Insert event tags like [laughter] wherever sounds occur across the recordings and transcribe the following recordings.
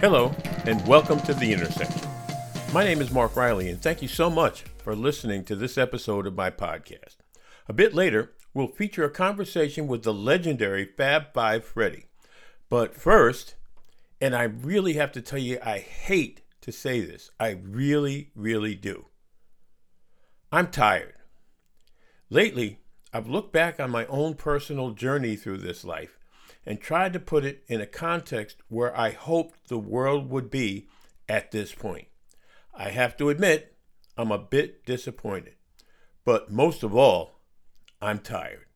Hello, and welcome to The Intersection. My name is Mark Riley, and thank you so much for listening to this episode of my podcast. A bit later, we'll feature a conversation with the legendary Fab Five Freddy. But first, and I really have to tell you, I hate to say this, I really, really do. I'm tired. Lately, I've looked back on my own personal journey through this life and tried to put it in a context where I hoped the world would be at this point. I have to admit, I'm a bit disappointed. But most of all, I'm tired.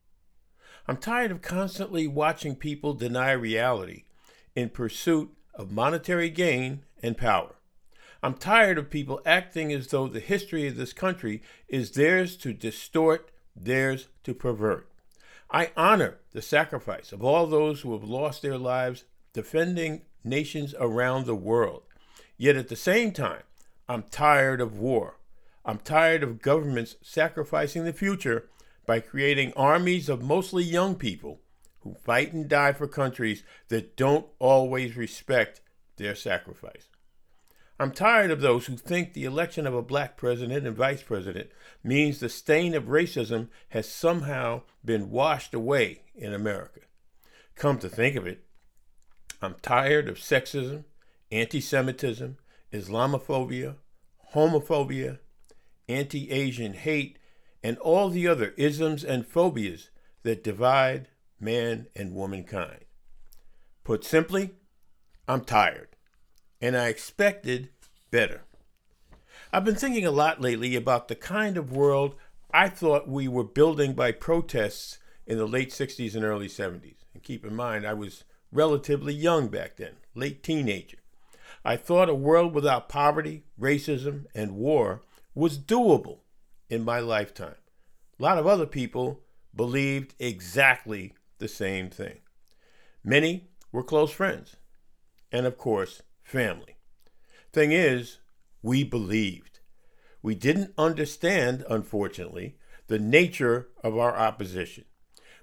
I'm tired of constantly watching people deny reality in pursuit of monetary gain and power. I'm tired of people acting as though the history of this country is theirs to distort, theirs to pervert. I honor the sacrifice of all those who have lost their lives defending nations around the world. Yet at the same time, I'm tired of war. I'm tired of governments sacrificing the future by creating armies of mostly young people who fight and die for countries that don't always respect their sacrifice. I'm tired of those who think the election of a black president and vice president means the stain of racism has somehow been washed away in America. Come to think of it, I'm tired of sexism, anti Semitism, Islamophobia, homophobia, anti Asian hate, and all the other isms and phobias that divide man and womankind. Put simply, I'm tired, and I expected better. I've been thinking a lot lately about the kind of world I thought we were building by protests in the late 60s and early 70s. And keep in mind, I was relatively young back then, late teenager. I thought a world without poverty, racism, and war was doable in my lifetime. A lot of other people believed exactly the same thing. Many were close friends, and of course, family. Thing is, we believed. We didn't understand, unfortunately, the nature of our opposition.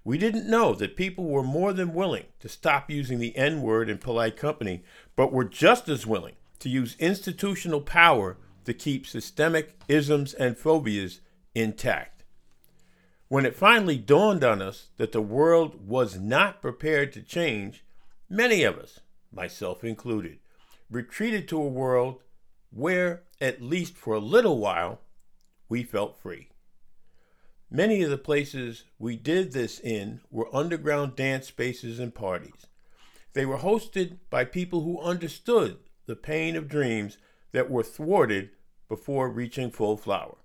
We didn't know that people were more than willing to stop using the N word in polite company, but were just as willing to use institutional power to keep systemic isms and phobias intact. When it finally dawned on us that the world was not prepared to change, many of us, myself included, retreated to a world where, at least for a little while, we felt free. Many of the places we did this in were underground dance spaces and parties. They were hosted by people who understood the pain of dreams that were thwarted before reaching full flower.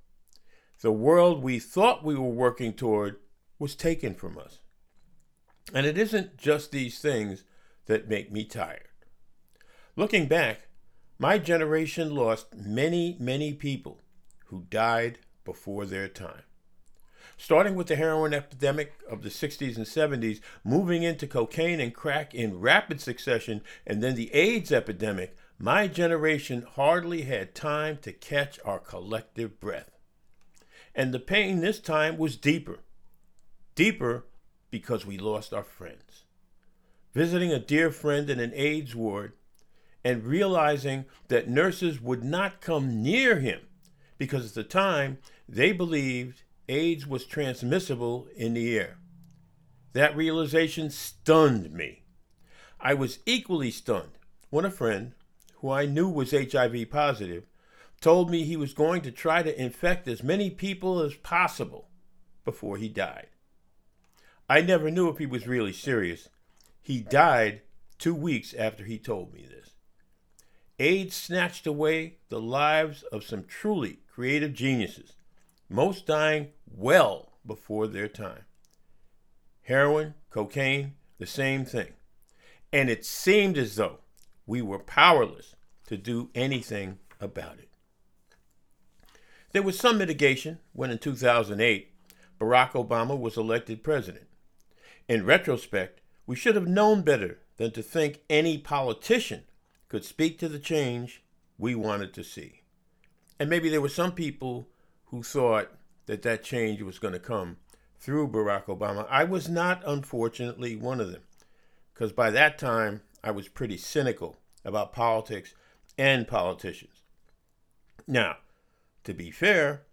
The world we thought we were working toward was taken from us. And it isn't just these things that make me tired. Looking back, my generation lost many, many people who died before their time. Starting with the heroin epidemic of the 60s and 70s, moving into cocaine and crack in rapid succession, and then the AIDS epidemic, my generation hardly had time to catch our collective breath. And the pain this time was deeper. Deeper because we lost our friends. Visiting a dear friend in an AIDS ward and realizing that nurses would not come near him because at the time they believed AIDS was transmissible in the air. That realization stunned me. I was equally stunned when a friend, who I knew was HIV positive, told me he was going to try to infect as many people as possible before he died. I never knew if he was really serious. He died two weeks after he told me this. AIDS snatched away the lives of some truly creative geniuses, most dying well before their time. Heroin, cocaine, the same thing. And it seemed as though we were powerless to do anything about it. There was some mitigation when in 2008 Barack Obama was elected president. In retrospect, we should have known better than to think any politician could speak to the change we wanted to see. And maybe there were some people who thought that that change was going to come through Barack Obama. I was not, unfortunately, one of them, because by that time I was pretty cynical about politics and politicians. Now, to be fair,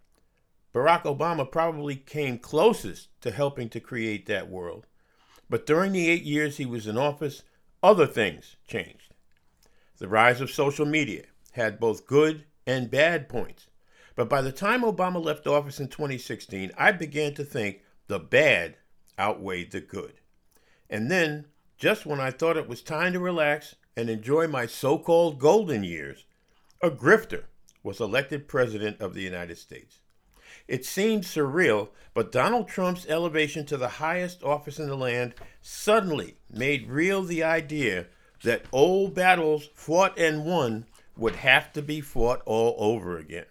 Barack Obama probably came closest to helping to create that world. But during the eight years he was in office, other things changed. The rise of social media had both good and bad points. But by the time Obama left office in 2016, I began to think the bad outweighed the good. And then, just when I thought it was time to relax and enjoy my so called golden years, a grifter was elected President of the United States. It seemed surreal, but Donald Trump's elevation to the highest office in the land suddenly made real the idea that old battles fought and won would have to be fought all over again.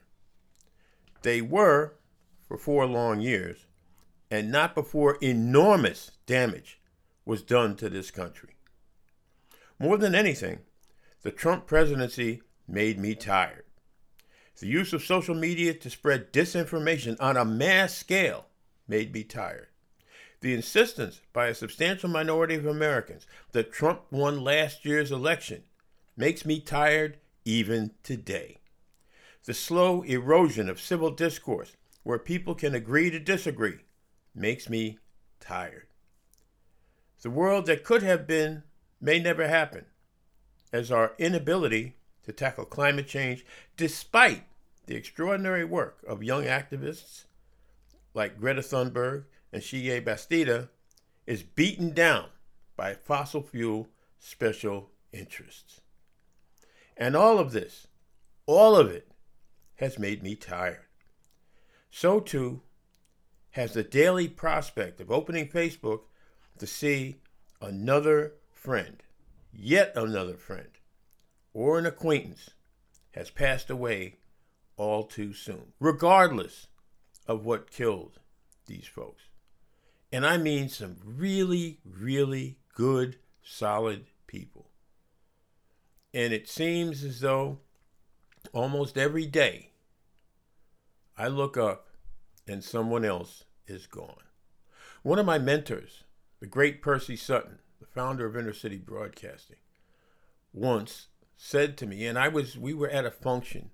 They were for four long years, and not before enormous damage was done to this country. More than anything, the Trump presidency made me tired. The use of social media to spread disinformation on a mass scale made me tired. The insistence by a substantial minority of Americans that Trump won last year's election makes me tired even today. The slow erosion of civil discourse, where people can agree to disagree, makes me tired. The world that could have been may never happen, as our inability to tackle climate change, despite the extraordinary work of young activists like Greta Thunberg and Xiye Bastida, is beaten down by fossil fuel special interests. And all of this, all of it, has made me tired. So too has the daily prospect of opening Facebook to see another friend, yet another friend, or an acquaintance has passed away all too soon, regardless of what killed these folks. And I mean some really, really good, solid people. And it seems as though almost every day I look up and someone else is gone. One of my mentors, the great Percy Sutton, the founder of Inner City Broadcasting, once said to me, and I was we were at a function,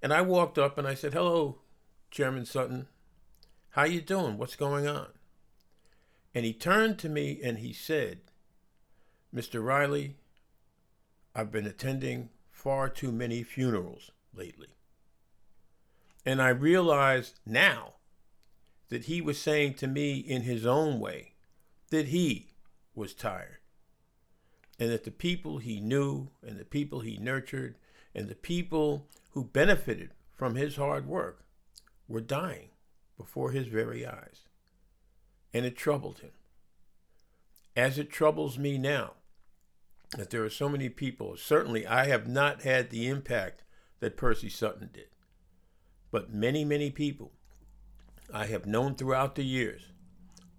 and I walked up and I said, "Hello, Chairman Sutton. How you doing? What's going on?" And he turned to me and he said, "Mr. Riley, I've been attending far too many funerals lately. And I realize now that he was saying to me in his own way that he was tired. And that the people he knew and the people he nurtured and the people who benefited from his hard work were dying before his very eyes. And it troubled him. As it troubles me now that there are so many people. Certainly, I have not had the impact that Percy Sutton did. But many, many people I have known throughout the years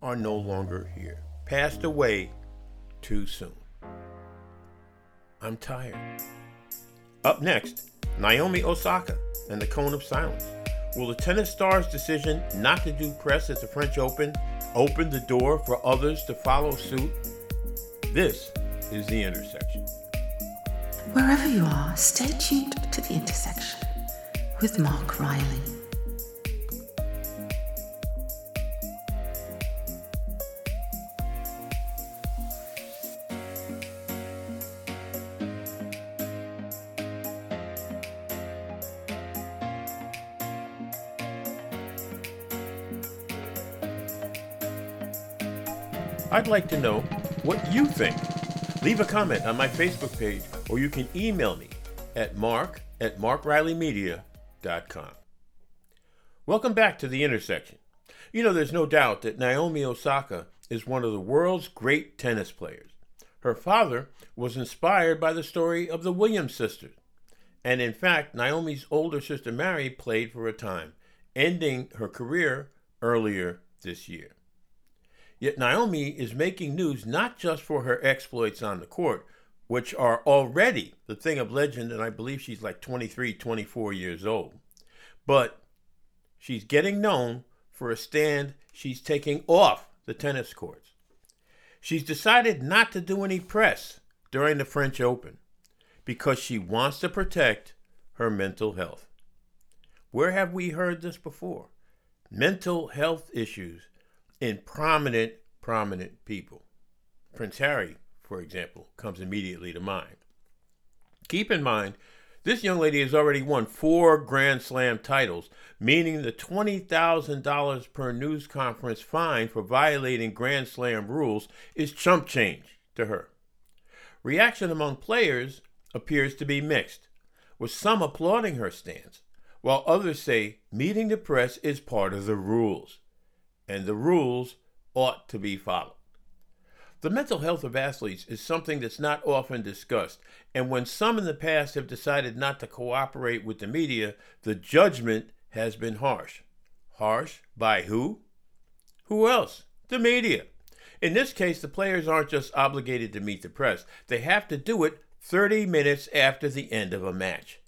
are no longer here, passed away too soon. I'm tired. Up next, Naomi Osaka and the Cone of Silence. Will the tennis star's decision not to do press at the French Open open the door for others to follow suit? This is The Intersection. Wherever you are, stay tuned to The Intersection with Mark Riley. I'd like to know what you think Leave a comment on my Facebook page or you can email me at mark at markrileymedia.com. Welcome back to The Intersection. You know, there's no doubt that Naomi Osaka is one of the world's great tennis players. Her father was inspired by the story of the Williams sisters. And in fact, Naomi's older sister Mari played for a time, ending her career earlier this year. Yet Naomi is making news not just for her exploits on the court, which are already the thing of legend, and I believe she's like 23, 24 years old, but she's getting known for a stand she's taking off the tennis courts. She's decided not to do any press during the French Open because she wants to protect her mental health. Where have we heard this before? Mental health issues in prominent, prominent people. Prince Harry, for example, comes immediately to mind. Keep in mind, this young lady has already won four Grand Slam titles, meaning the $20,000 per news conference fine for violating Grand Slam rules is chump change to her. Reaction among players appears to be mixed, with some applauding her stance, while others say meeting the press is part of the rules, and the rules ought to be followed. The mental health of athletes is something that's not often discussed, and when some in the past have decided not to cooperate with the media, the judgment has been harsh. Harsh by who? Who else? The media. In this case, the players aren't just obligated to meet the press, they have to do it 30 minutes after the end of a match.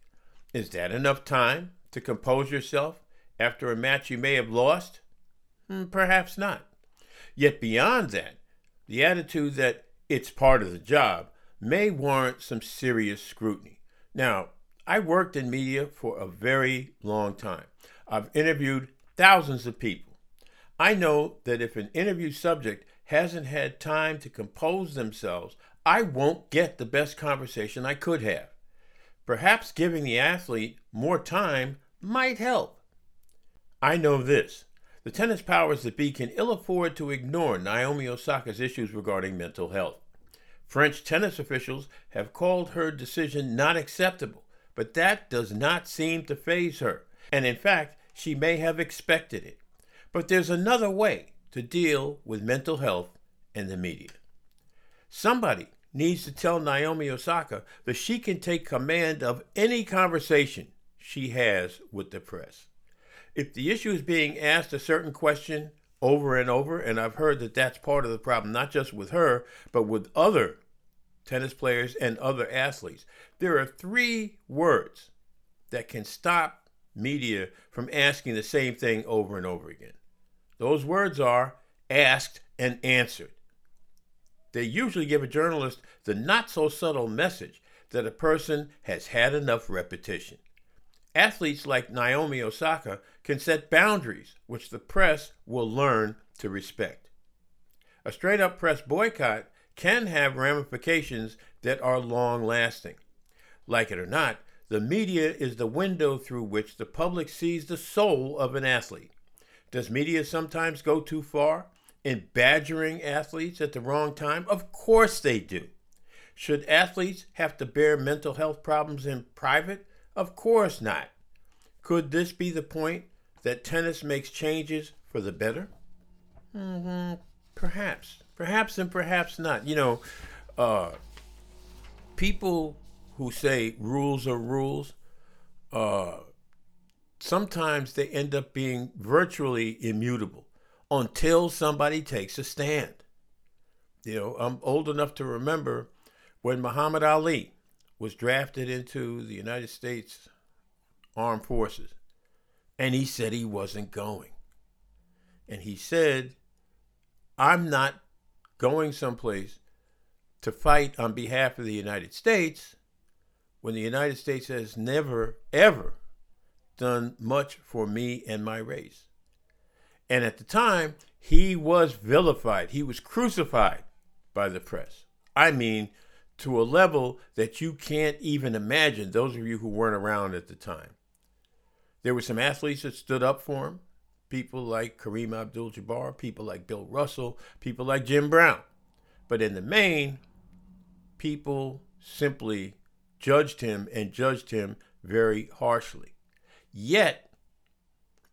Is that enough time to compose yourself after a match you may have lost? Hmm, perhaps not. Yet beyond that, the attitude that it's part of the job may warrant some serious scrutiny. Now, I worked in media for a very long time. I've interviewed thousands of people. I know that if an interview subject hasn't had time to compose themselves, I won't get the best conversation I could have. Perhaps giving the athlete more time might help. I know this the tennis powers that be can ill afford to ignore Naomi Osaka's issues regarding mental health. French tennis officials have called her decision not acceptable, but that does not seem to faze her, and in fact, she may have expected it. But there's another way to deal with mental health and the media. Somebody needs to tell Naomi Osaka that she can take command of any conversation she has with the press if the issue is being asked a certain question over and over, and I've heard that that's part of the problem, not just with her, but with other tennis players and other athletes, there are three words that can stop media from asking the same thing over and over again. Those words are asked and answered. They usually give a journalist the not so subtle message that a person has had enough repetition. Athletes like Naomi Osaka can set boundaries which the press will learn to respect. A straight up press boycott can have ramifications that are long lasting. Like it or not, the media is the window through which the public sees the soul of an athlete. Does media sometimes go too far in badgering athletes at the wrong time? Of course they do. Should athletes have to bear mental health problems in private? Of course not. Could this be the point that tennis makes changes for the better? Mm-hmm. Perhaps. Perhaps and perhaps not. You know, uh, people who say rules are rules, uh, sometimes they end up being virtually immutable until somebody takes a stand. You know, I'm old enough to remember when Muhammad Ali was drafted into the United States Armed Forces. And he said he wasn't going. And he said, I'm not going someplace to fight on behalf of the United States when the United States has never, ever done much for me and my race. And at the time, he was vilified, he was crucified by the press. I mean, to a level that you can't even imagine, those of you who weren't around at the time. There were some athletes that stood up for him, people like Kareem Abdul Jabbar, people like Bill Russell, people like Jim Brown. But in the main, people simply judged him and judged him very harshly. Yet,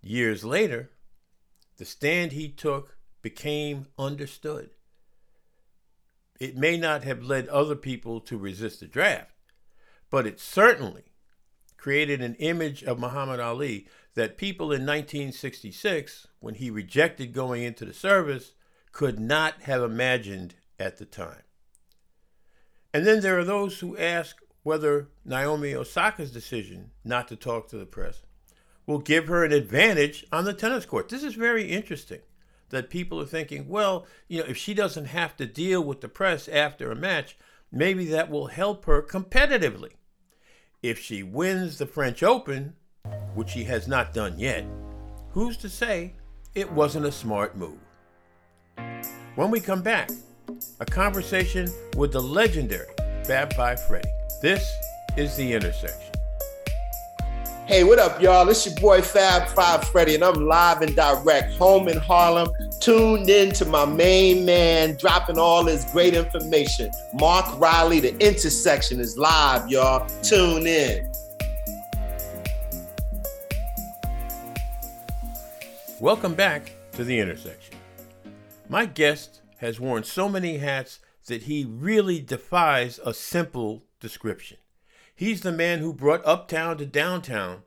years later, the stand he took became understood it may not have led other people to resist the draft, but it certainly created an image of Muhammad Ali that people in 1966, when he rejected going into the service, could not have imagined at the time. And then there are those who ask whether Naomi Osaka's decision not to talk to the press will give her an advantage on the tennis court. This is very interesting that people are thinking, well, you know, if she doesn't have to deal with the press after a match, maybe that will help her competitively. If she wins the French Open, which she has not done yet, who's to say it wasn't a smart move? When we come back, a conversation with the legendary Fab Five Freddy. This is The Intersection. Hey, what up, y'all? It's your boy Fab Five Freddy, and I'm live and direct home in Harlem, tuned in to my main man, dropping all this great information. Mark Riley, The Intersection is live, y'all. Tune in. Welcome back to The Intersection. My guest has worn so many hats that he really defies a simple description. He's the man who brought Uptown to downtown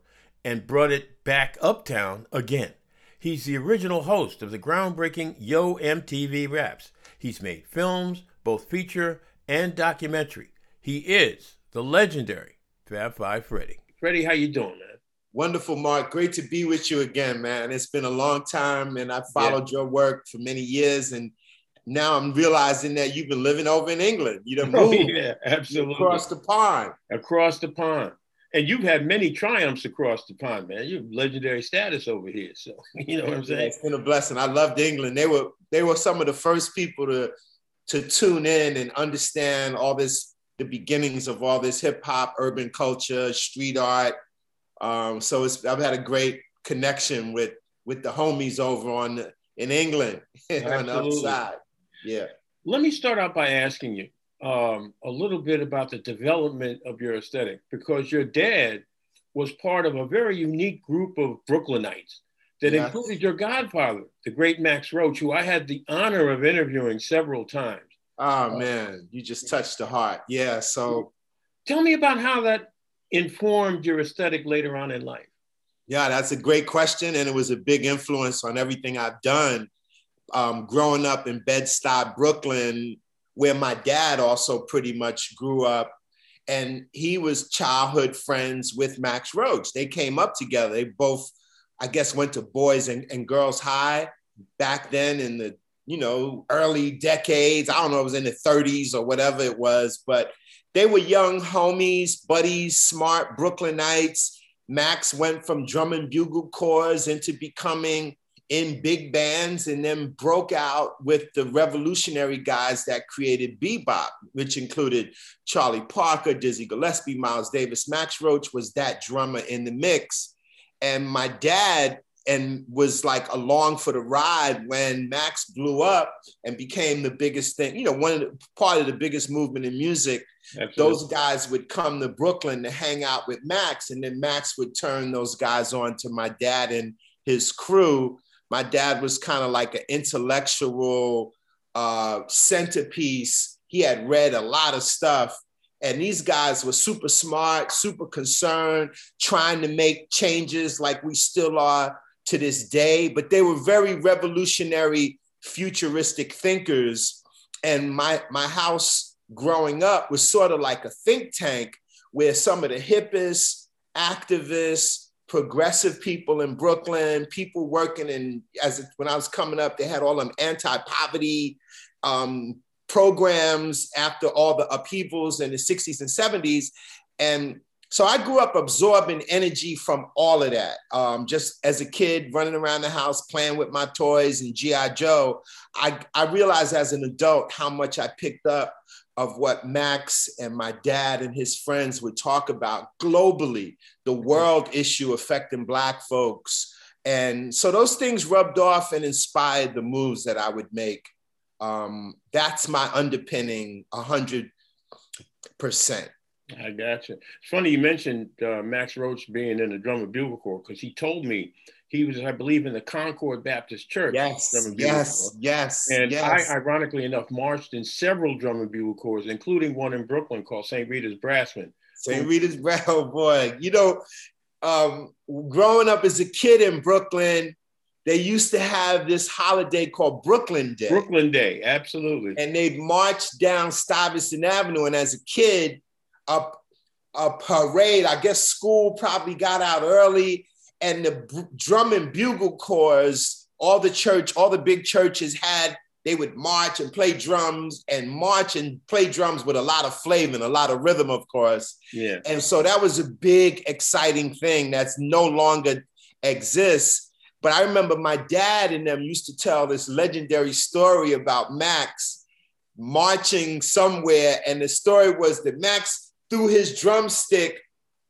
and brought it back uptown again. He's the original host of the groundbreaking Yo MTV Raps. He's made films, both feature and documentary. He is the legendary Fab Five Freddy. Freddy, how you doing, man? Wonderful, Mark. Great to be with you again, man. It's been a long time, and I followed yeah. your work for many years, and now I'm realizing that you've been living over in England. You done [laughs] moved oh, yeah, absolutely. across the pond. Across the pond. And you've had many triumphs across the pond, man. You have legendary status over here. So [laughs] you know what I'm saying? It's been a blessing. I loved England. They were they were some of the first people to to tune in and understand all this, the beginnings of all this hip hop, urban culture, street art. Um, so it's I've had a great connection with with the homies over on in England [laughs] on the other side. Yeah. Let me start out by asking you um, a little bit about the development of your aesthetic because your dad was part of a very unique group of Brooklynites that yes. included your godfather, the great Max Roach, who I had the honor of interviewing several times. Oh man, you just touched the heart. Yeah. So tell me about how that informed your aesthetic later on in life. Yeah, that's a great question. And it was a big influence on everything I've done um, growing up in Bed-Stuy, Brooklyn, where my dad also pretty much grew up. And he was childhood friends with Max Roach. They came up together. They both, I guess, went to boys and, and girls high back then in the, you know, early decades. I don't know, it was in the 30s or whatever it was, but they were young homies, buddies, smart Brooklynites. Max went from drum and bugle corps into becoming in big bands and then broke out with the revolutionary guys that created bebop, which included Charlie Parker, Dizzy Gillespie, Miles Davis, Max Roach was that drummer in the mix. And my dad and was like along for the ride when Max blew up and became the biggest thing, you know, one of the part of the biggest movement in music. Absolutely. Those guys would come to Brooklyn to hang out with Max, and then Max would turn those guys on to my dad and his crew my dad was kind of like an intellectual uh, centerpiece. He had read a lot of stuff. And these guys were super smart, super concerned, trying to make changes like we still are to this day. But they were very revolutionary, futuristic thinkers. And my, my house growing up was sort of like a think tank where some of the hippest activists, progressive people in Brooklyn, people working in as when I was coming up, they had all them anti-poverty um, programs after all the upheavals in the 60s and 70s. And so I grew up absorbing energy from all of that. Um, just as a kid, running around the house, playing with my toys and G.I. Joe, I, I realized as an adult how much I picked up of what Max and my dad and his friends would talk about globally, the world issue affecting Black folks. And so those things rubbed off and inspired the moves that I would make. Um, that's my underpinning 100%. I got you. It's funny you mentioned uh, Max Roach being in the drummer bugle corps because he told me he was, I believe, in the Concord Baptist Church. Yes, yes, yes. And yes. I, ironically enough, marched in several drum and bugle corps, including one in Brooklyn called St. Rita's Brassmen. St. Rita's Brass, [laughs] oh boy. You know, um, growing up as a kid in Brooklyn, they used to have this holiday called Brooklyn Day. Brooklyn Day, absolutely. And they'd march down Stuyvesant Avenue. And as a kid, up a parade, I guess school probably got out early and the drum and bugle corps, all the church, all the big churches had, they would march and play drums and march and play drums with a lot of flavor and a lot of rhythm, of course. Yeah. And so that was a big, exciting thing that's no longer exists. But I remember my dad and them used to tell this legendary story about Max marching somewhere. And the story was that Max threw his drumstick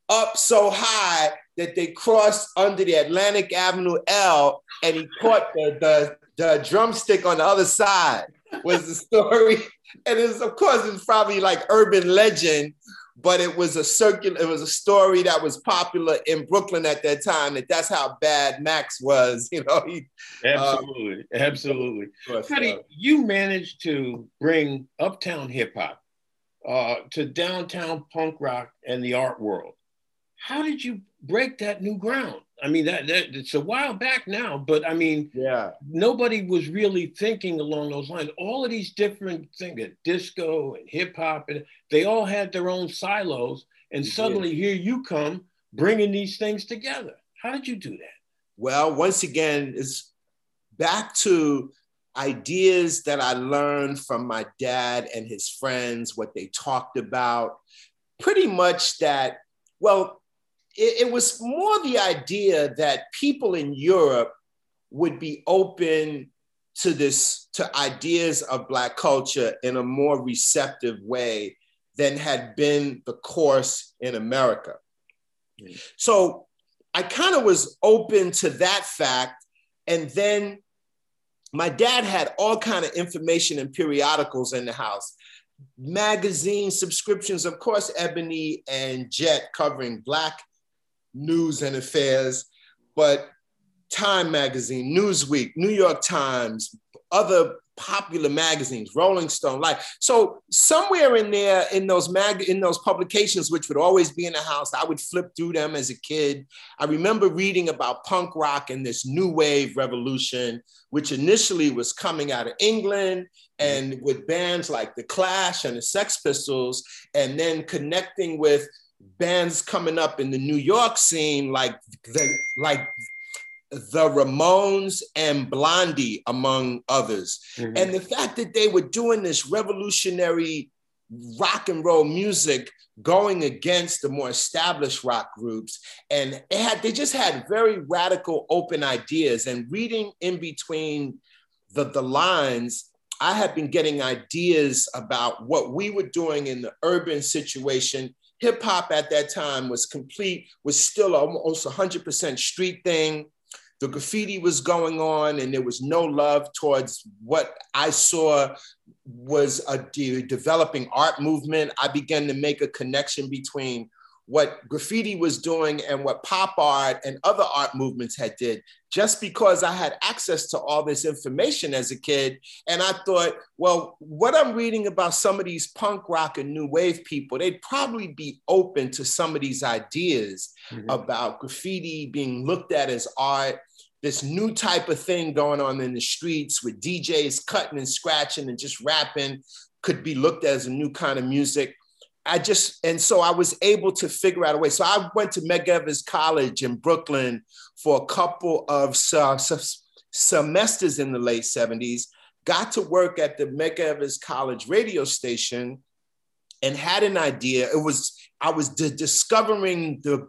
up so high that they crossed under the Atlantic Avenue L and he caught the, the, the drumstick on the other side was the [laughs] story. And it's of course it's probably like urban legend, but it was a circular, it was a story that was popular in Brooklyn at that time. That that's how bad Max was, [laughs] you know. He, absolutely, uh, absolutely. Cuddy, uh, you managed to bring uptown hip hop uh, to downtown punk rock and the art world. How did you break that new ground? I mean, that, that it's a while back now, but I mean, yeah, nobody was really thinking along those lines. All of these different things, disco and hip hop, and they all had their own silos. And you suddenly, did. here you come bringing these things together. How did you do that? Well, once again, it's back to ideas that I learned from my dad and his friends, what they talked about. Pretty much that, well, it, it was more the idea that people in Europe would be open to this to ideas of black culture in a more receptive way than had been the course in America. Mm. So I kind of was open to that fact and then my dad had all kind of information and periodicals in the house magazine subscriptions of course ebony and jet covering black news and affairs, but Time Magazine, Newsweek, New York Times, other popular magazines, Rolling Stone, like so somewhere in there in those mag in those publications, which would always be in the house, I would flip through them as a kid. I remember reading about punk rock and this new wave revolution, which initially was coming out of England and with bands like The Clash and the Sex Pistols, and then connecting with bands coming up in the New York scene like the like the Ramones and Blondie, among others. Mm-hmm. And the fact that they were doing this revolutionary rock and roll music going against the more established rock groups and had they just had very radical open ideas and reading in between the, the lines i had been getting ideas about what we were doing in the urban situation hip hop at that time was complete, was still almost 100% street thing. The graffiti was going on, and there was no love towards what I saw was a de- developing art movement. I began to make a connection between what graffiti was doing and what pop art and other art movements had did just because I had access to all this information as a kid. And I thought, well, what I'm reading about some of these punk rock and new wave people, they'd probably be open to some of these ideas mm-hmm. about graffiti being looked at as art, this new type of thing going on in the streets with DJs cutting and scratching and just rapping could be looked at as a new kind of music. I just, and so I was able to figure out a way. So I went to Evers College in Brooklyn for a couple of semesters in the late 70s, got to work at the Evers College radio station and had an idea. It was, I was d- discovering the,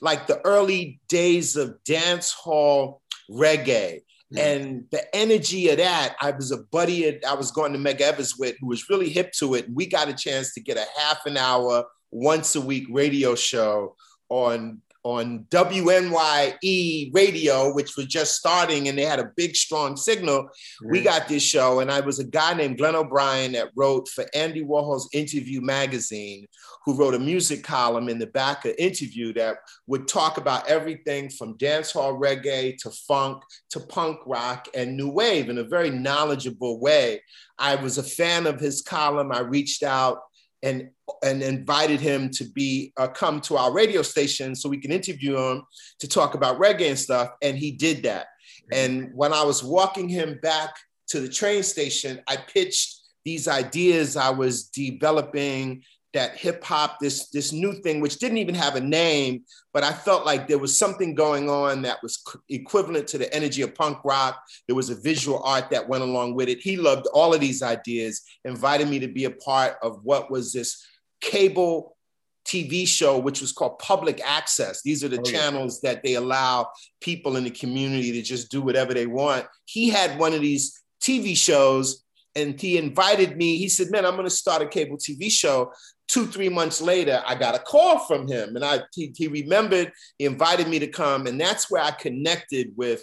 like the early days of dance hall reggae and the energy of that, I was a buddy, I was going to Medgar Evers with, who was really hip to it. And we got a chance to get a half an hour, once a week radio show on on WNYE radio, which was just starting and they had a big, strong signal. Mm-hmm. We got this show, and I was a guy named Glenn O'Brien that wrote for Andy Warhol's Interview magazine, who wrote a music column in the back of Interview that would talk about everything from dancehall reggae to funk to punk rock and new wave in a very knowledgeable way. I was a fan of his column. I reached out and and invited him to be uh, come to our radio station so we can interview him to talk about reggae and stuff and he did that. And when i was walking him back to the train station i pitched these ideas i was developing that hip hop, this this new thing, which didn't even have a name, but I felt like there was something going on that was equivalent to the energy of punk rock. There was a visual art that went along with it. He loved all of these ideas, invited me to be a part of what was this cable TV show, which was called Public Access. These are the oh, channels yeah. that they allow people in the community to just do whatever they want. He had one of these TV shows and he invited me. He said, Man, I'm going to start a cable TV show two, three months later, I got a call from him and I, he, he remembered, he invited me to come. And that's where I connected with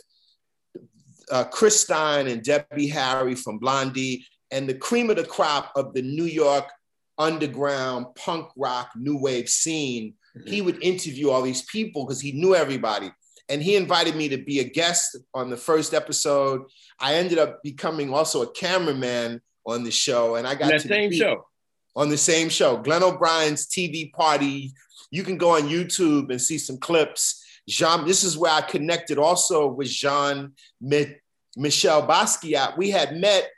uh, Chris Stein and Debbie Harry from Blondie and the cream of the crop of the New York underground punk rock new wave scene. Mm-hmm. He would interview all these people because he knew everybody. And he invited me to be a guest on the first episode. I ended up becoming also a cameraman on the show. And I got that same show on the same show, Glenn O'Brien's TV party. You can go on YouTube and see some clips. Jean, this is where I connected also with Jean Michel Basquiat. We had met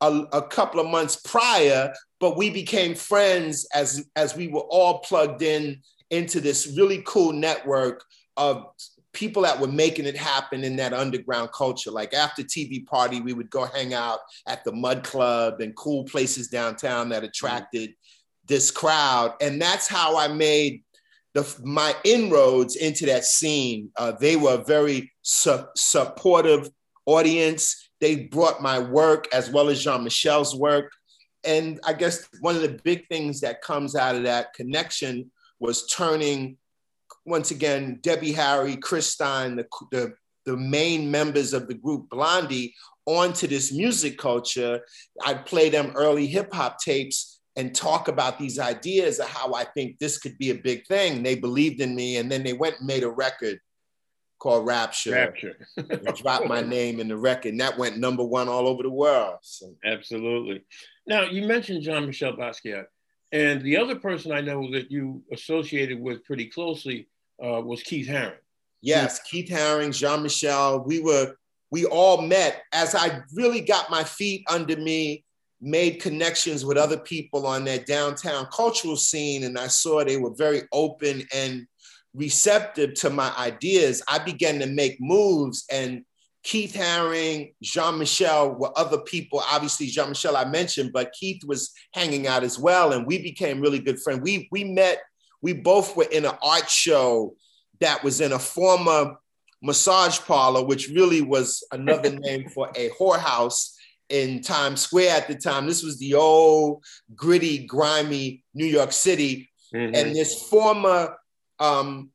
a, a, couple of months prior, but we became friends as, as we were all plugged in into this really cool network of people that were making it happen in that underground culture. Like after TV party, we would go hang out at the Mud Club and cool places downtown that attracted this crowd. And that's how I made the, my inroads into that scene. Uh, they were a very su- supportive audience. They brought my work as well as Jean Michel's work. And I guess one of the big things that comes out of that connection was turning once again, Debbie Harry, Chris Stein, the, the, the main members of the group Blondie, onto this music culture. I'd play them early hip hop tapes and talk about these ideas of how I think this could be a big thing. They believed in me, and then they went and made a record called Rapture. Rapture. [laughs] dropped my name in the record, and that went number one all over the world. So. Absolutely. Now, you mentioned Jean Michel Basquiat. And the other person I know that you associated with pretty closely uh, was Keith Haring. Yes, Keith Haring, Jean Michel. We were, we all met as I really got my feet under me, made connections with other people on that downtown cultural scene, and I saw they were very open and receptive to my ideas. I began to make moves and Keith Haring, Jean Michel were other people. Obviously, Jean Michel I mentioned, but Keith was hanging out as well, and we became really good friends. We we met. We both were in an art show that was in a former massage parlor, which really was another [laughs] name for a whorehouse in Times Square at the time. This was the old gritty, grimy New York City, mm-hmm. and this former, um,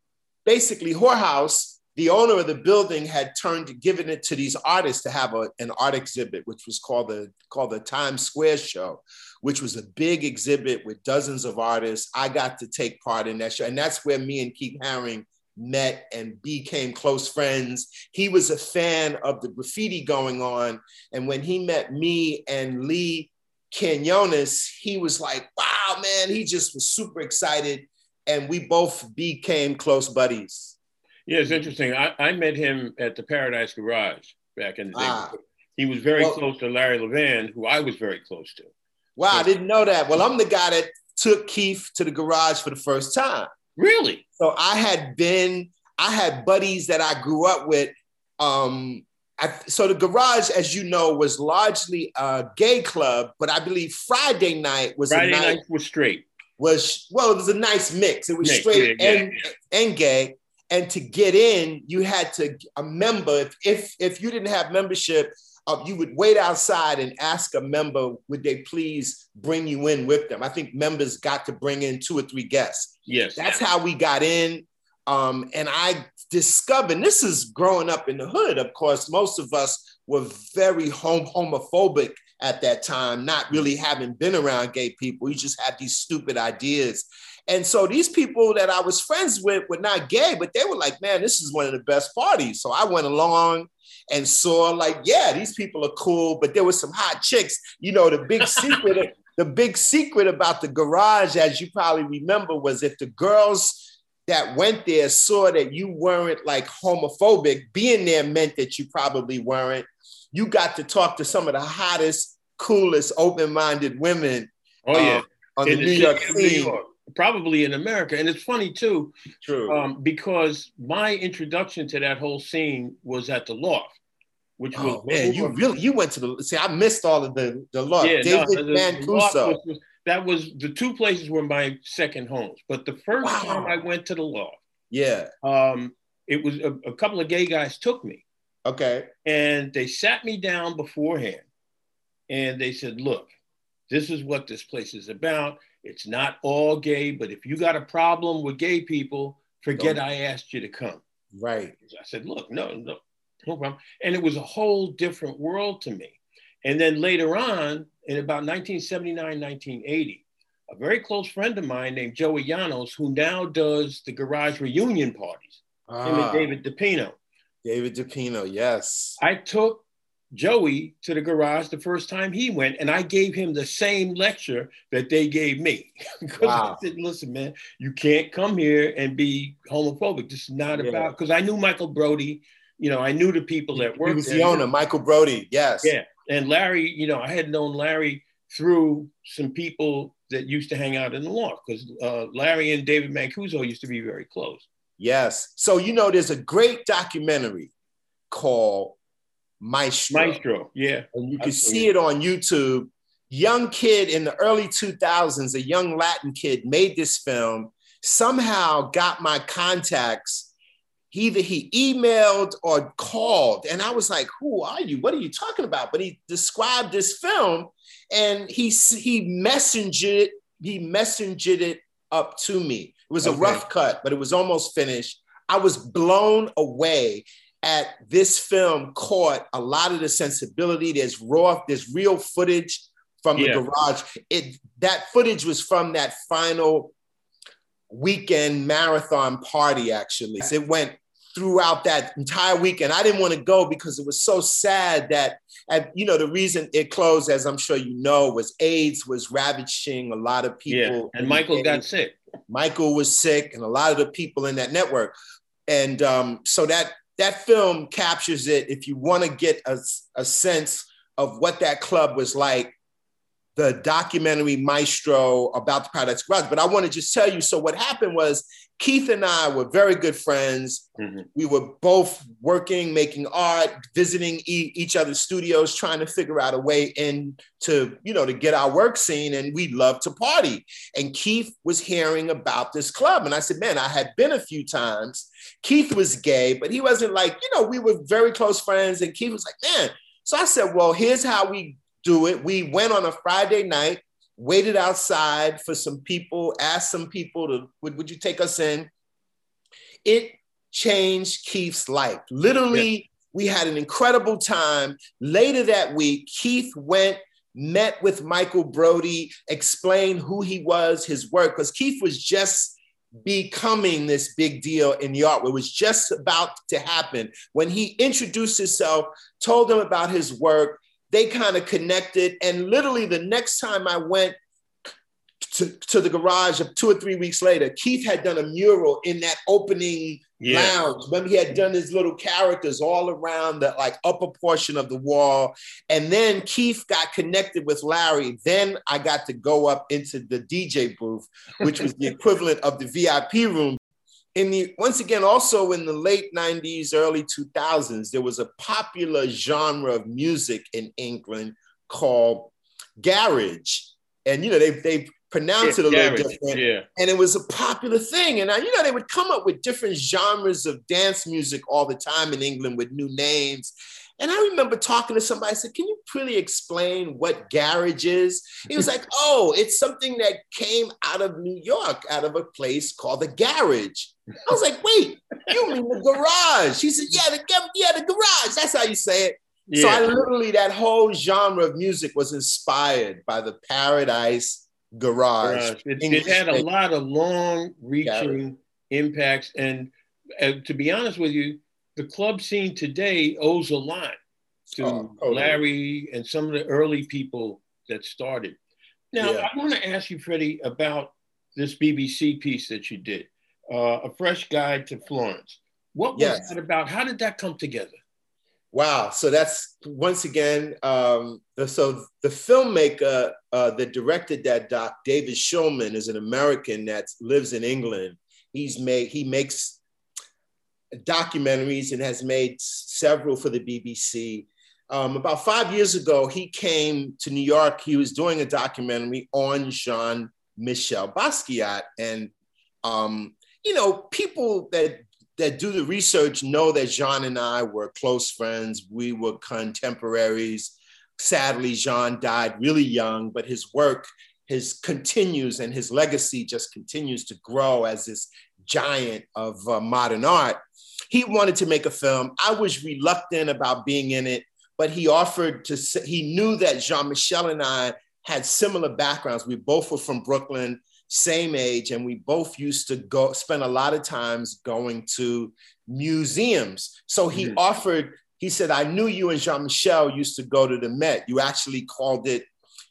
basically whorehouse the owner of the building had turned given it to these artists to have a, an art exhibit which was called the called the times square show which was a big exhibit with dozens of artists. I got to take part in that show. And that's where me and keith haring met and became close friends. He was a fan of the graffiti going on. And when he met me and lee Quinones, he was like wow man he just was super excited. And we both became close buddies yeah, it's interesting. I, I met him at the Paradise Garage back in the day. Ah. He was very well, close to Larry Levan, who I was very close to. Wow, so, I didn't know that. Well, I'm the guy that took Keith to the garage for the first time. Really? So I had been, I had buddies that I grew up with. Um, I, so the garage, as you know, was largely a gay club, but I believe Friday night was Friday night, night was straight. Was well, it was a nice mix. It was mix, straight yeah, and yeah. and gay and to get in you had to a member if if, if you didn't have membership uh, you would wait outside and ask a member would they please bring you in with them? I think members got to bring in two or three guests. Yes. That's how we got in. Um, and i discovered this is growing up in the hood of course most of us were very home homophobic at that time not really having been around gay people. You just had these stupid ideas and so these people that I was friends with were not gay, but they were like, man, this is one of the best parties. So I went along and saw like, yeah, these people are cool, but there were some hot chicks. You know, the big [laughs] secret, the big secret about the garage, as you probably remember, was if the girls that went there saw that you weren't like homophobic, being there meant that you probably weren't. You got to talk to some of the hottest, coolest, open-minded women. Oh yeah. Um, on the New York of New scene. York, probably in America. And it's funny too, True. um, because my introduction to that whole scene was at the Loft, which was oh man, you really you went to the see. I missed all of the the look. yeah, David no, Loft Mancuso. was- was- that was the two places were my second homes. But the first Wow. time I went to the Loft, yeah. um, it was a, a couple of gay guys took me Okay. and they sat me down beforehand and they said, look, this is what this place is about. It's not all gay, but if you got a problem with gay people, forget Don't- I asked you to come. Right. I said, look, no, no, no problem. And it was a whole different world to me. And then later on, in about 1979, 1980, a very close friend of mine named Joey Llanos, who now does the garage reunion parties, him Ah, and David DePino. David DePino. Yes. I took Joey to the garage the first time he went, and I gave him the same lecture that they gave me. [laughs] Because Wow. I said, listen, man, you can't come here and be homophobic. This is not Yeah. about because I knew Michael Brody, you know, I knew the people that worked. He was the owner, Michael Brody. Yes. Yeah. And Larry, you know, I had known Larry through some people that used to hang out in the loft because uh, Larry and David Mancuso used to be very close. Yes. So you know, there's a great documentary called Maestro. Maestro, yeah. and you can see it on YouTube. Young kid in the early 2000s, a young Latin kid made this film, somehow got my contacts. Either he emailed or called, and I was like, "Who are you? What are you talking about?" But he described this film, and he he messengered he messengered it up to me. It was a rough cut, but it was almost finished. I was blown away at this film caught a lot of the sensibility. There's raw, there's real footage from the Yeah. garage. It that footage was from that final weekend marathon party, actually. It went throughout that entire weekend. I didn't want to go because it was so sad that and you know the reason it closed, as I'm sure you know, was AIDS was ravaging a lot of people. Yeah. And Michael got sick. Michael was sick, and a lot of the people in that network. And um, so that that film captures it. If you want to get a, a sense of what that club was like, the documentary Maestro about the Paradise Garage. But I want to just tell you. So what happened was Keith and I were very good friends. Mhm. We were both working, making art, visiting e- each other's studios, trying to figure out a way in to, you know, to get our work seen. And we love to party. And Keith was hearing about this club. And I said, man, I had been a few times. Keith was gay, but he wasn't like, you know, we were very close friends. And Keith was like, man. So I said, well, here's how we do it. We went on a Friday night, waited outside for some people, asked some people to, would, would you take us in? It changed Keith's life. Literally, we had an incredible time. Later that week, Keith went, met with Michael Brody, explained who he was, his work, because Keith was just becoming this big deal in the art. It was just about to happen. When he introduced himself, told them about his work, they kind of connected. And literally the next time I went to, to the garage of two or three weeks later, Keith had done a mural in that opening Yeah. lounge. Remember, he had done his little characters all around the like upper portion of the wall. And then Keith got connected with Larry. Then I got to go up into the DJ booth, which was the [laughs] equivalent of the VIP room. In the once again, also in the late 90s, early 2000s, there was a popular genre of music in England called garage. And you know, they they pronounce it a little different Yeah. and it was a popular thing. And I, you know, they would come up with different genres of dance music all the time in England with new names. And I remember talking to somebody, I said, Can you really explain what garage is? He was [laughs] like, Oh, it's something that came out of New York, out of a place called the garage. I was like, Wait, you mean the garage? He said, Yeah, the, yeah, the garage. That's how you say it. Yeah. So I literally, that whole genre of music was inspired by the Paradise Garage. Garage. It, it had a lot of long reaching impacts. And uh, to be honest with you, the club scene today owes a lot to Oh, totally. Larry and some of the early people that started. Now, Yeah. I want to ask you, Freddie, about this BBC piece that you did, uh, A Fresh Guide to Florence. What was Yes. that about? How did that come together? Wow. So that's once again, um, so the filmmaker uh, that directed that doc, David Shulman, is an American that lives in England. He's made, he makes documentaries and has made several for the BBC. Um, about five years ago, he came to New York. He was doing a documentary on Jean Michel Basquiat. And, um, you know, people that that do the research know that Jean and I were close friends. We were contemporaries. Sadly, Jean died really young, but his work his continues and his legacy just continues to grow as this giant of uh, modern art. He wanted to make a film. I was reluctant about being in it, but he offered to. He knew that Jean Michel and I had similar backgrounds. We both were from Brooklyn same age, and we both used to go spend a lot of times going to museums. So he mm-hmm. offered, he said, I knew you and Jean Michel used to go to the Met. You actually called it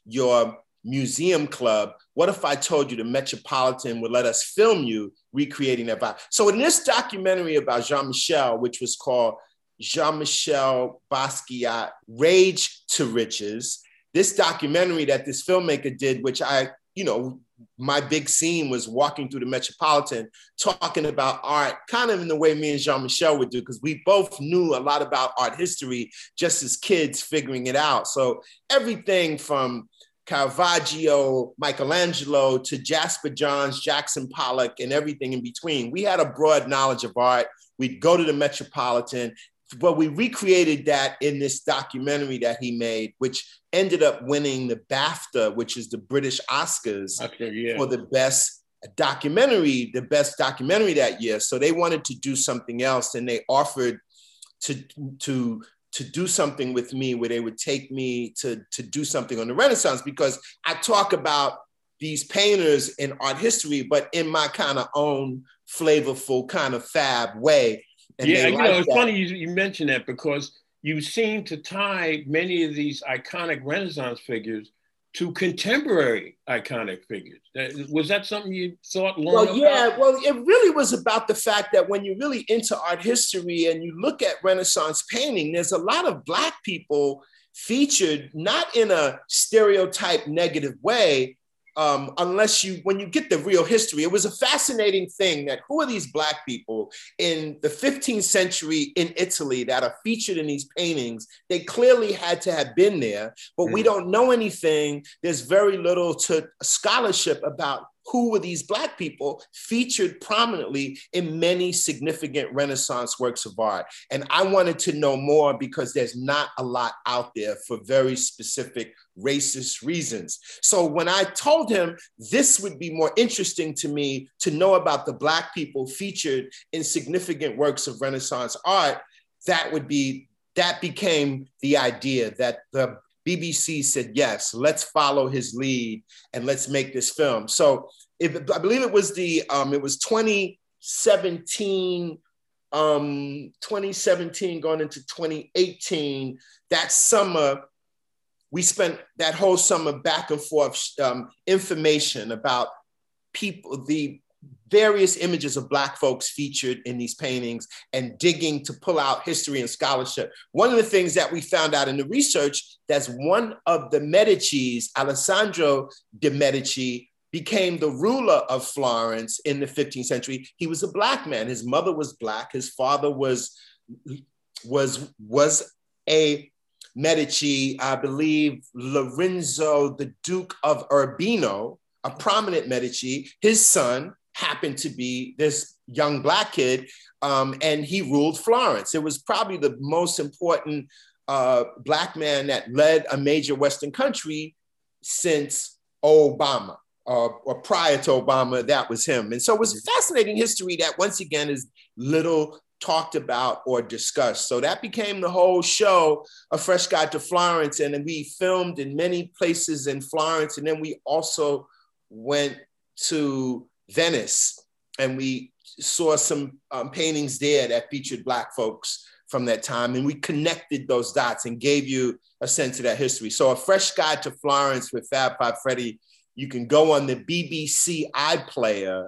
your museum club. What if I told you the Metropolitan would let us film you recreating that vibe? So in this documentary about Jean Michel, which was called Jean Michel Basquiat Rage to Riches, this documentary that this filmmaker did, which I, you know, my big scene was walking through the Metropolitan talking about art, kind of in the way me and Jean Michel would do, because we both knew a lot about art history just as kids figuring it out. So everything from Caravaggio, Michelangelo to Jasper Johns, Jackson Pollock, and everything in between. We had a broad knowledge of art. We'd go to the Metropolitan but we recreated that in this documentary that he made, which ended up winning the BAFTA, which is the British Oscars okay, yeah. for the best documentary, the best documentary that year. So they wanted to do something else, and they offered to to to do something with me where they would take me to to do something on the Renaissance because I talk about these painters in art history, but in my kind of own flavorful kind of fab way. And yeah, you like know, it's that. funny you, you mentioned that because you seem to tie many of these iconic Renaissance figures to contemporary iconic figures. Was that something you thought long well, about? Yeah, well, it really was about the fact that when you're really into art history and you look at Renaissance painting, there's a lot of Black people featured, not in a stereotype negative way, um, unless you, when you get the real history, it was a fascinating thing that who are these Black people in the 15th century in Italy that are featured in these paintings? They clearly had to have been there, but mm. we don't know anything. There's very little to scholarship about who were these Black people featured prominently in many significant Renaissance works of art. And I wanted to know more because there's not a lot out there for very specific racist reasons. So when I told him this would be more interesting to me to know about the Black people featured in significant works of Renaissance art, that would be that became the idea that the BBC said, yes, let's follow his lead and let's make this film. So if, I believe it was the, um, it was 2017, um, 2017 going into 2018, that summer, we spent that whole summer back and forth um, information about people, the various images of Black folks featured in these paintings and digging to pull out history and scholarship. One of the things that we found out in the research that's one of the Medicis, Alessandro de Medici, became the ruler of Florence in the 15th century. He was a black man. His mother was black. His father was was was a Medici, I believe Lorenzo, the Duke of Urbino, a prominent Medici. His son happened to be this young black kid, um, and he ruled Florence. It was probably the most important uh, black man that led a major Western country since Obama. Uh, or prior to Obama, that was him. And so it was fascinating history that once again is little talked about or discussed. So that became the whole show, A Fresh Guide to Florence. And we filmed in many places in Florence. And then we also went to Venice, and we saw some um, paintings there that featured Black folks from that time, and we connected those dots and gave you a sense of that history. So, a fresh guide to Florence with Fab Five Freddy. You can go on the BBC iPlayer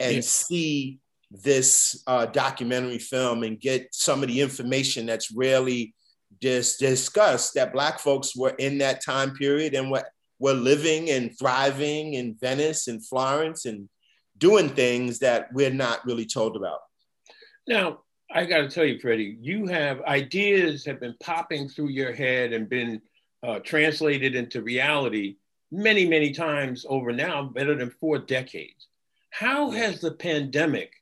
and see this uh, documentary film and get some of the information that's rarely just discuss that Black folks were in that time period and were, were living and thriving in Venice and Florence and doing things that we're not really told about. Now, I got to tell you, Freddie, you have ideas have been popping through your head and been uh, translated into reality many, many times over now, better than four decades. How has the pandemic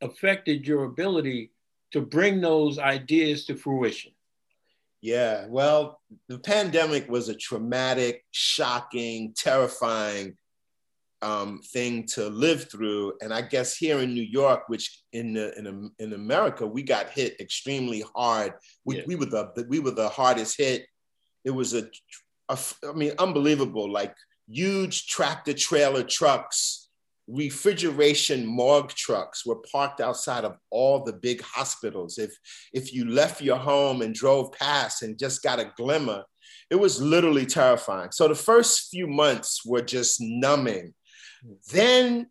affected your ability to bring those ideas to fruition? Yeah, well, the pandemic was a traumatic, shocking, terrifying um, thing to live through. And I guess here in New York, which in the, in, in America, we got hit extremely hard. We, yeah. we were the we were the hardest hit. It was a, a I mean, unbelievable. Like huge tractor trailer trucks, refrigeration morgue trucks were parked outside of all the big hospitals. If if you left your home and drove past and just got a glimmer, it was literally terrifying. So the first few months were just numbing then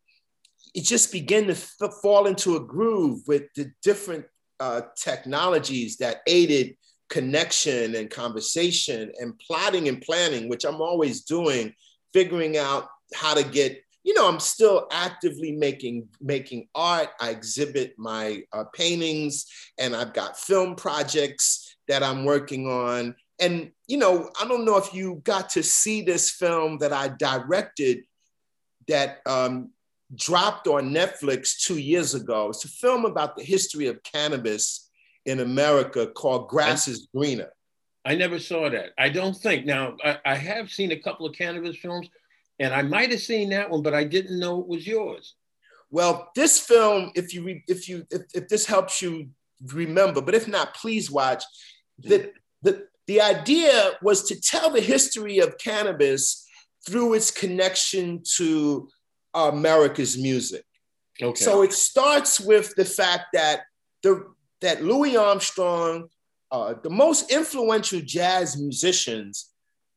it just began to f- fall into a groove with the different uh, technologies that aided connection and conversation and plotting and planning, which I'm always doing, figuring out how to get. You know, I'm still actively making making art. I exhibit my uh, paintings, and I've got film projects that I'm working on. And you know, I don't know if you got to see this film that I directed that um, dropped on Netflix two years ago. It's a film about the history of cannabis in America called Grass is Greener. I never saw that. I don't think. Now, I, I, have seen a couple of cannabis films, and I might have seen that one, but I didn't know it was yours. Well, this film, if you if you if, if this helps you remember, but if not, please watch. The, the, the idea was to tell the history of cannabis through its connection to America's music. Okay. So it starts with the fact that the that Louis Armstrong, uh, the most influential jazz musicians,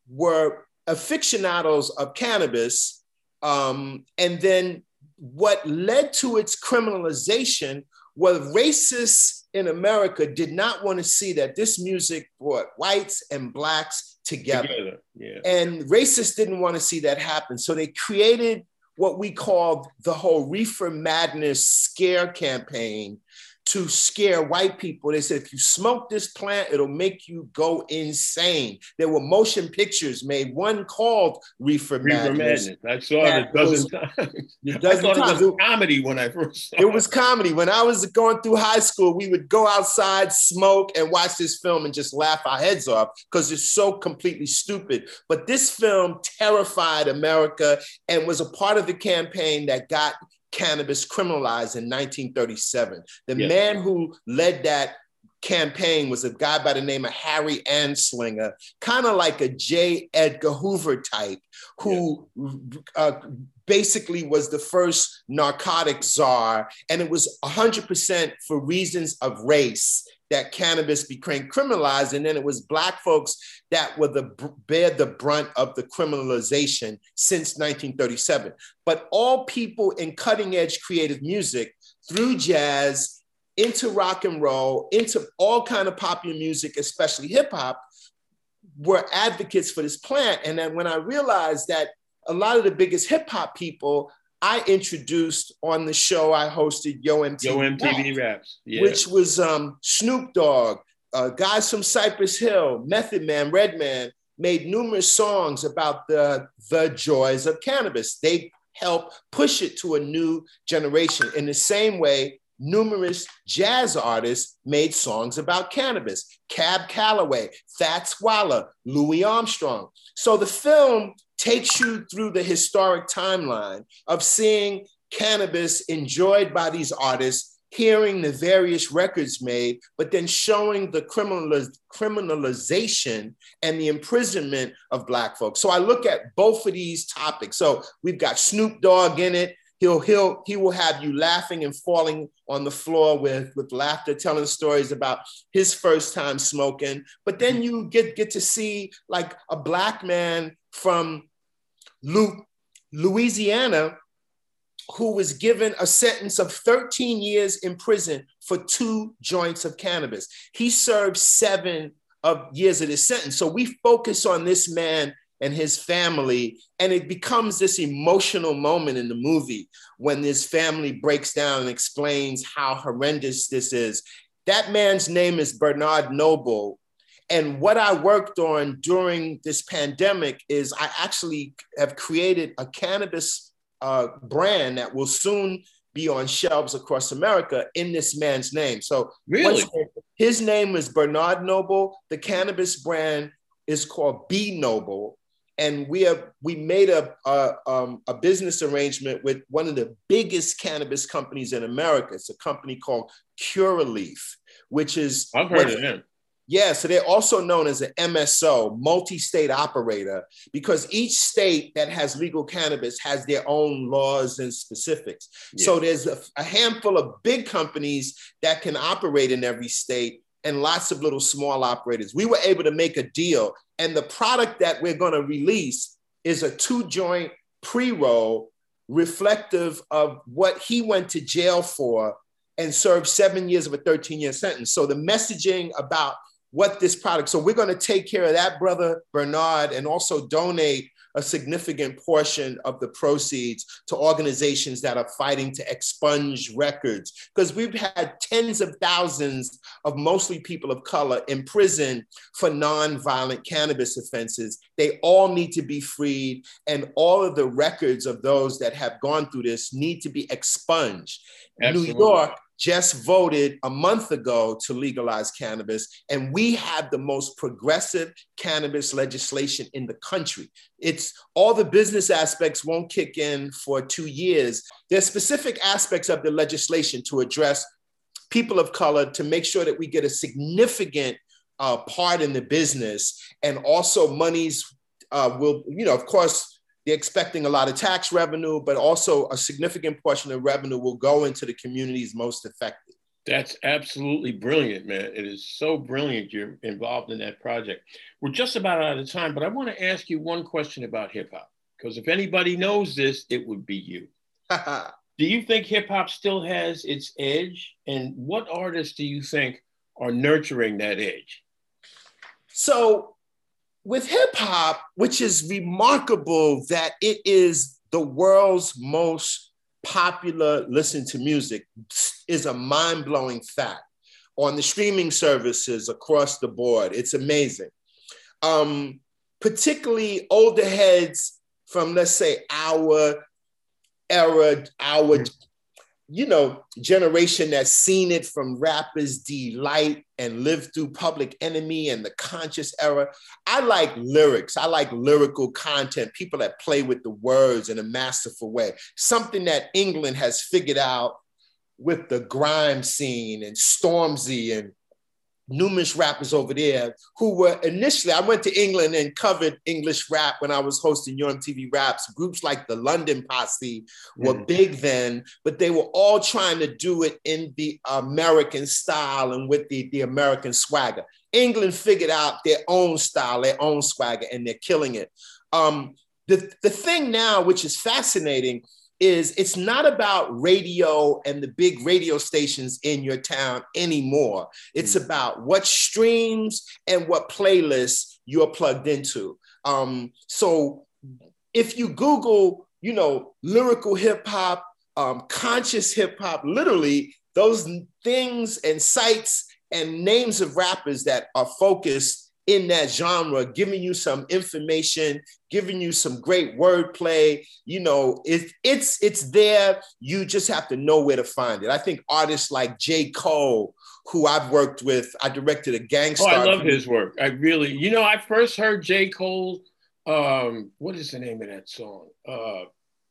were aficionados of cannabis, um, and then what led to its criminalization was racists in America did not want to see that this music brought whites and blacks together. together. Yeah. And racists didn't want to see that happen. So they created what we called the whole reefer madness scare campaign to scare white people. They said, if you smoke this plant, it'll make you go insane. There were motion pictures made, one called Reefer, Reefer Madness. Madness. I saw it a dozen times. A dozen I thought times. it [laughs] was comedy when I first saw it. It was comedy. When I was going through high school, we would go outside, smoke, and watch this film and just laugh our heads off because it's so completely stupid. But this film terrified America and was a part of the campaign that got cannabis criminalized in 1937. The yeah. man who led that campaign was a guy by the name of Harry Anslinger, kind of like a J. Edgar Hoover type, who yeah. uh, basically was the first narcotic czar. And it was 100% for reasons of race that cannabis became criminalized, and then it was black folks that were the bear the brunt of the criminalization since 1937. But all people in cutting edge creative music, through jazz, into rock and roll, into all kind of popular music, especially hip hop, were advocates for this plant. And then when I realized that a lot of the biggest hip hop people I introduced on the show I hosted Yo MTV, Yo MTV Raps, Raps yeah. which was um, Snoop Dogg, uh, guys from Cypress Hill, Method Man, Redman, made numerous songs about the the joys of cannabis. They help push it to a new generation. In the same way, numerous jazz artists made songs about cannabis. Cab Calloway, Fats Waller, Louis Armstrong. So the film takes you through the historic timeline of seeing cannabis enjoyed by these artists, hearing the various records made, but then showing the criminaliz- criminalization and the imprisonment of Black folks. So I look at both of these topics. So we've got Snoop Dogg in it. He'll, he'll, he will have you laughing and falling on the floor with, with laughter, telling stories about his first time smoking. But then mm-hmm. you get, get to see like a Black man from Louisiana, who was given a sentence of 13 years in prison for two joints of cannabis. He served seven of years of this sentence. So we focus on this man and his family, and it becomes this emotional moment in the movie when this family breaks down and explains how horrendous this is. That man's name is Bernard Noble. And what I worked on during this pandemic is I actually have created a cannabis uh, brand that will soon be on shelves across America in this man's name. So really, his name is Bernard Noble. The cannabis brand is called B Noble, and we have we made a a, um, a business arrangement with one of the biggest cannabis companies in America. It's a company called Curaleaf, which is I've heard of them. Yeah, so they're also known as an MSO, multi-state operator, because each state that has legal cannabis has their own laws and specifics. Yeah. So there's a, a handful of big companies that can operate in every state and lots of little small operators. We were able to make a deal, and the product that we're going to release is a two-joint pre-roll reflective of what he went to jail for and served seven years of a 13 year sentence. So the messaging about what this product. So we're going to take care of that brother Bernard and also donate a significant portion of the proceeds to organizations that are fighting to expunge records because we've had tens of thousands of mostly people of color in prison for non-violent cannabis offenses they all need to be freed and all of the records of those that have gone through this need to be expunged Absolutely. new york just voted a month ago to legalize cannabis, and we have the most progressive cannabis legislation in the country. It's all the business aspects won't kick in for two years. There's specific aspects of the legislation to address people of color to make sure that we get a significant uh, part in the business, and also monies uh, will, you know, of course they're expecting a lot of tax revenue, but also a significant portion of revenue will go into the communities most affected. That's absolutely brilliant, man. It is so brilliant you're involved in that project. We're just about out of time, but I want to ask you one question about hip hop. Because if anybody knows this, it would be you. [laughs] do you think hip hop still has its edge? And what artists do you think are nurturing that edge? So with hip hop, which is remarkable that it is the world's most popular listen to music, is a mind blowing fact. On the streaming services across the board, it's amazing. Um, particularly older heads from, let's say, our era, our you know, generation that's seen it from Rapper's Delight and lived through Public Enemy and the conscious era. I like lyrics. I like lyrical content, people that play with the words in a masterful way. Something that England has figured out with the grime scene and Stormzy and numerous rappers over there who were initially, I went to England and covered English rap when I was hosting Yo MTV Raps. Groups like the London Posse were mm. big then, but they were all trying to do it in the American style and with the, the American swagger. England figured out their own style, their own swagger, and they're killing it. Um, the, the thing now, which is fascinating, is it's not about radio and the big radio stations in your town anymore. It's mm-hmm. about what streams and what playlists you're plugged into. Um, so if you Google, you know, lyrical hip hop, um, conscious hip hop, literally those things and sites and names of rappers that are focused in that genre, giving you some information, giving you some great wordplay. You know, it, it's it's there. You just have to know where to find it. I think artists like J. Cole, who I've worked with, I directed a gangster. Oh, I love his work. I really, you know, I first heard J. Cole. Um, what is the name of that song? Uh,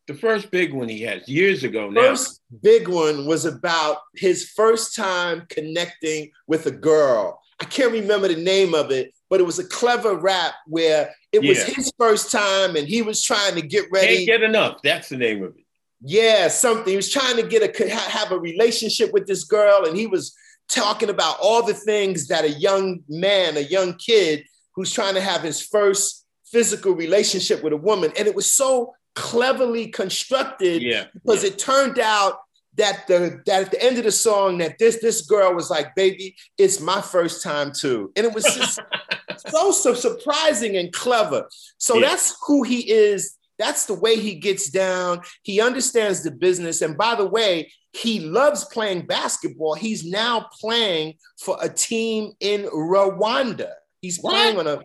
the first big one he has years ago now. First big one was about his first time connecting with a girl. I can't remember the name of it, but it was a clever rap where it yeah. was his first time and he was trying to get ready. Can't get enough. That's the name of it. Yeah, something. He was trying to get a have a relationship with this girl, and he was talking about all the things that a young man, a young kid who's trying to have his first physical relationship with a woman, and it was so cleverly constructed yeah, because yeah. it turned out that the that at the end of the song that this this girl was like, baby, it's my first time too. And it was just [laughs] so, so surprising and clever. So yeah. that's who he is. That's the way he gets down. He understands the business. And by the way, he loves playing basketball. He's now playing for a team in Rwanda. He's what? playing on a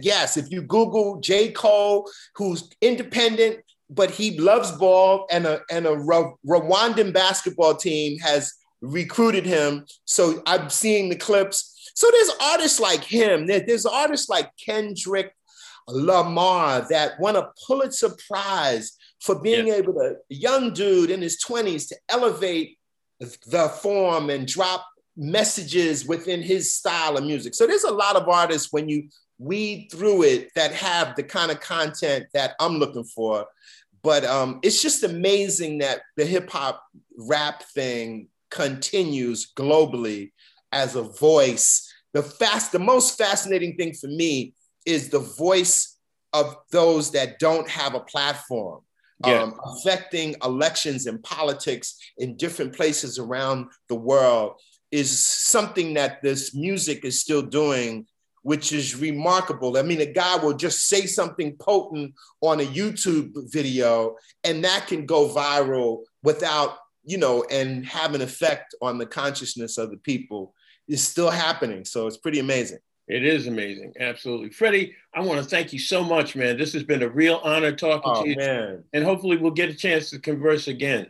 yes. If you Google J. Cole, who's independent, but he loves ball, and a and a Rwandan basketball team has recruited him. So I'm seeing the clips. So there's artists like him. there's artists like Kendrick Lamar that won a Pulitzer Prize for being yeah. able to, young dude in his 20s, to elevate the form and drop messages within his style of music. So there's a lot of artists when you weed through it that have the kind of content that I'm looking for. But um, it's just amazing that the hip hop rap thing continues globally as a voice. The fast, the most fascinating thing for me is the voice of those that don't have a platform. Yeah. Um, affecting elections and politics in different places around the world is something that this music is still doing, which is remarkable. I mean, a guy will just say something potent on a YouTube video, and that can go viral without, you know, and have an effect on the consciousness of the people. It's still happening. So it's pretty amazing. It is amazing. Absolutely. Freddie, I want to thank you so much, man. This has been a real honor talking oh, to you. Man. And hopefully we'll get a chance to converse again.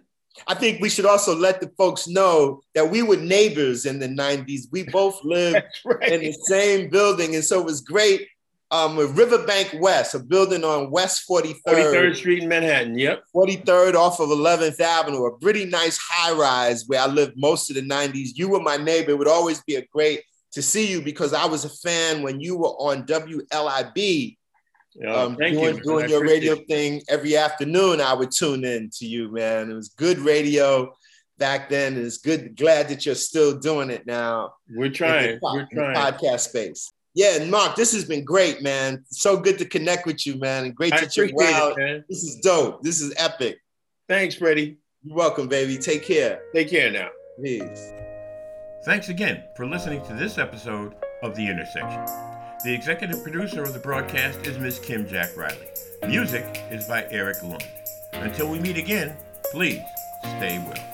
I think we should also let the folks know that we were neighbors in the 90s. We both [laughs] lived right. in the same building. And so it was great um, with Riverbank West, a building on West 43rd. 43rd Street in Manhattan, yep. 43rd off of 11th Avenue, a pretty nice high rise where I lived most of the 90s. You were my neighbor. It would always be a great to see you because I was a fan when you were on WLIB. Yeah, um, doing, you, doing your radio it. thing every afternoon, I would tune in to you, man. It was good radio back then. It's good. Glad that you're still doing it now. We're trying. We're trying. podcast space. Yeah, and Mark, this has been great, man. So good to connect with you, man, and great I that you're wow. It, this is dope. This is epic. Thanks, Freddie. You're welcome, baby. Take care. Take care now. Peace. Thanks again for listening to this episode of The Intersection. The executive producer of the broadcast is Ms. Kim Jack Riley. Music is by Eric Lund. Until we meet again, please stay well.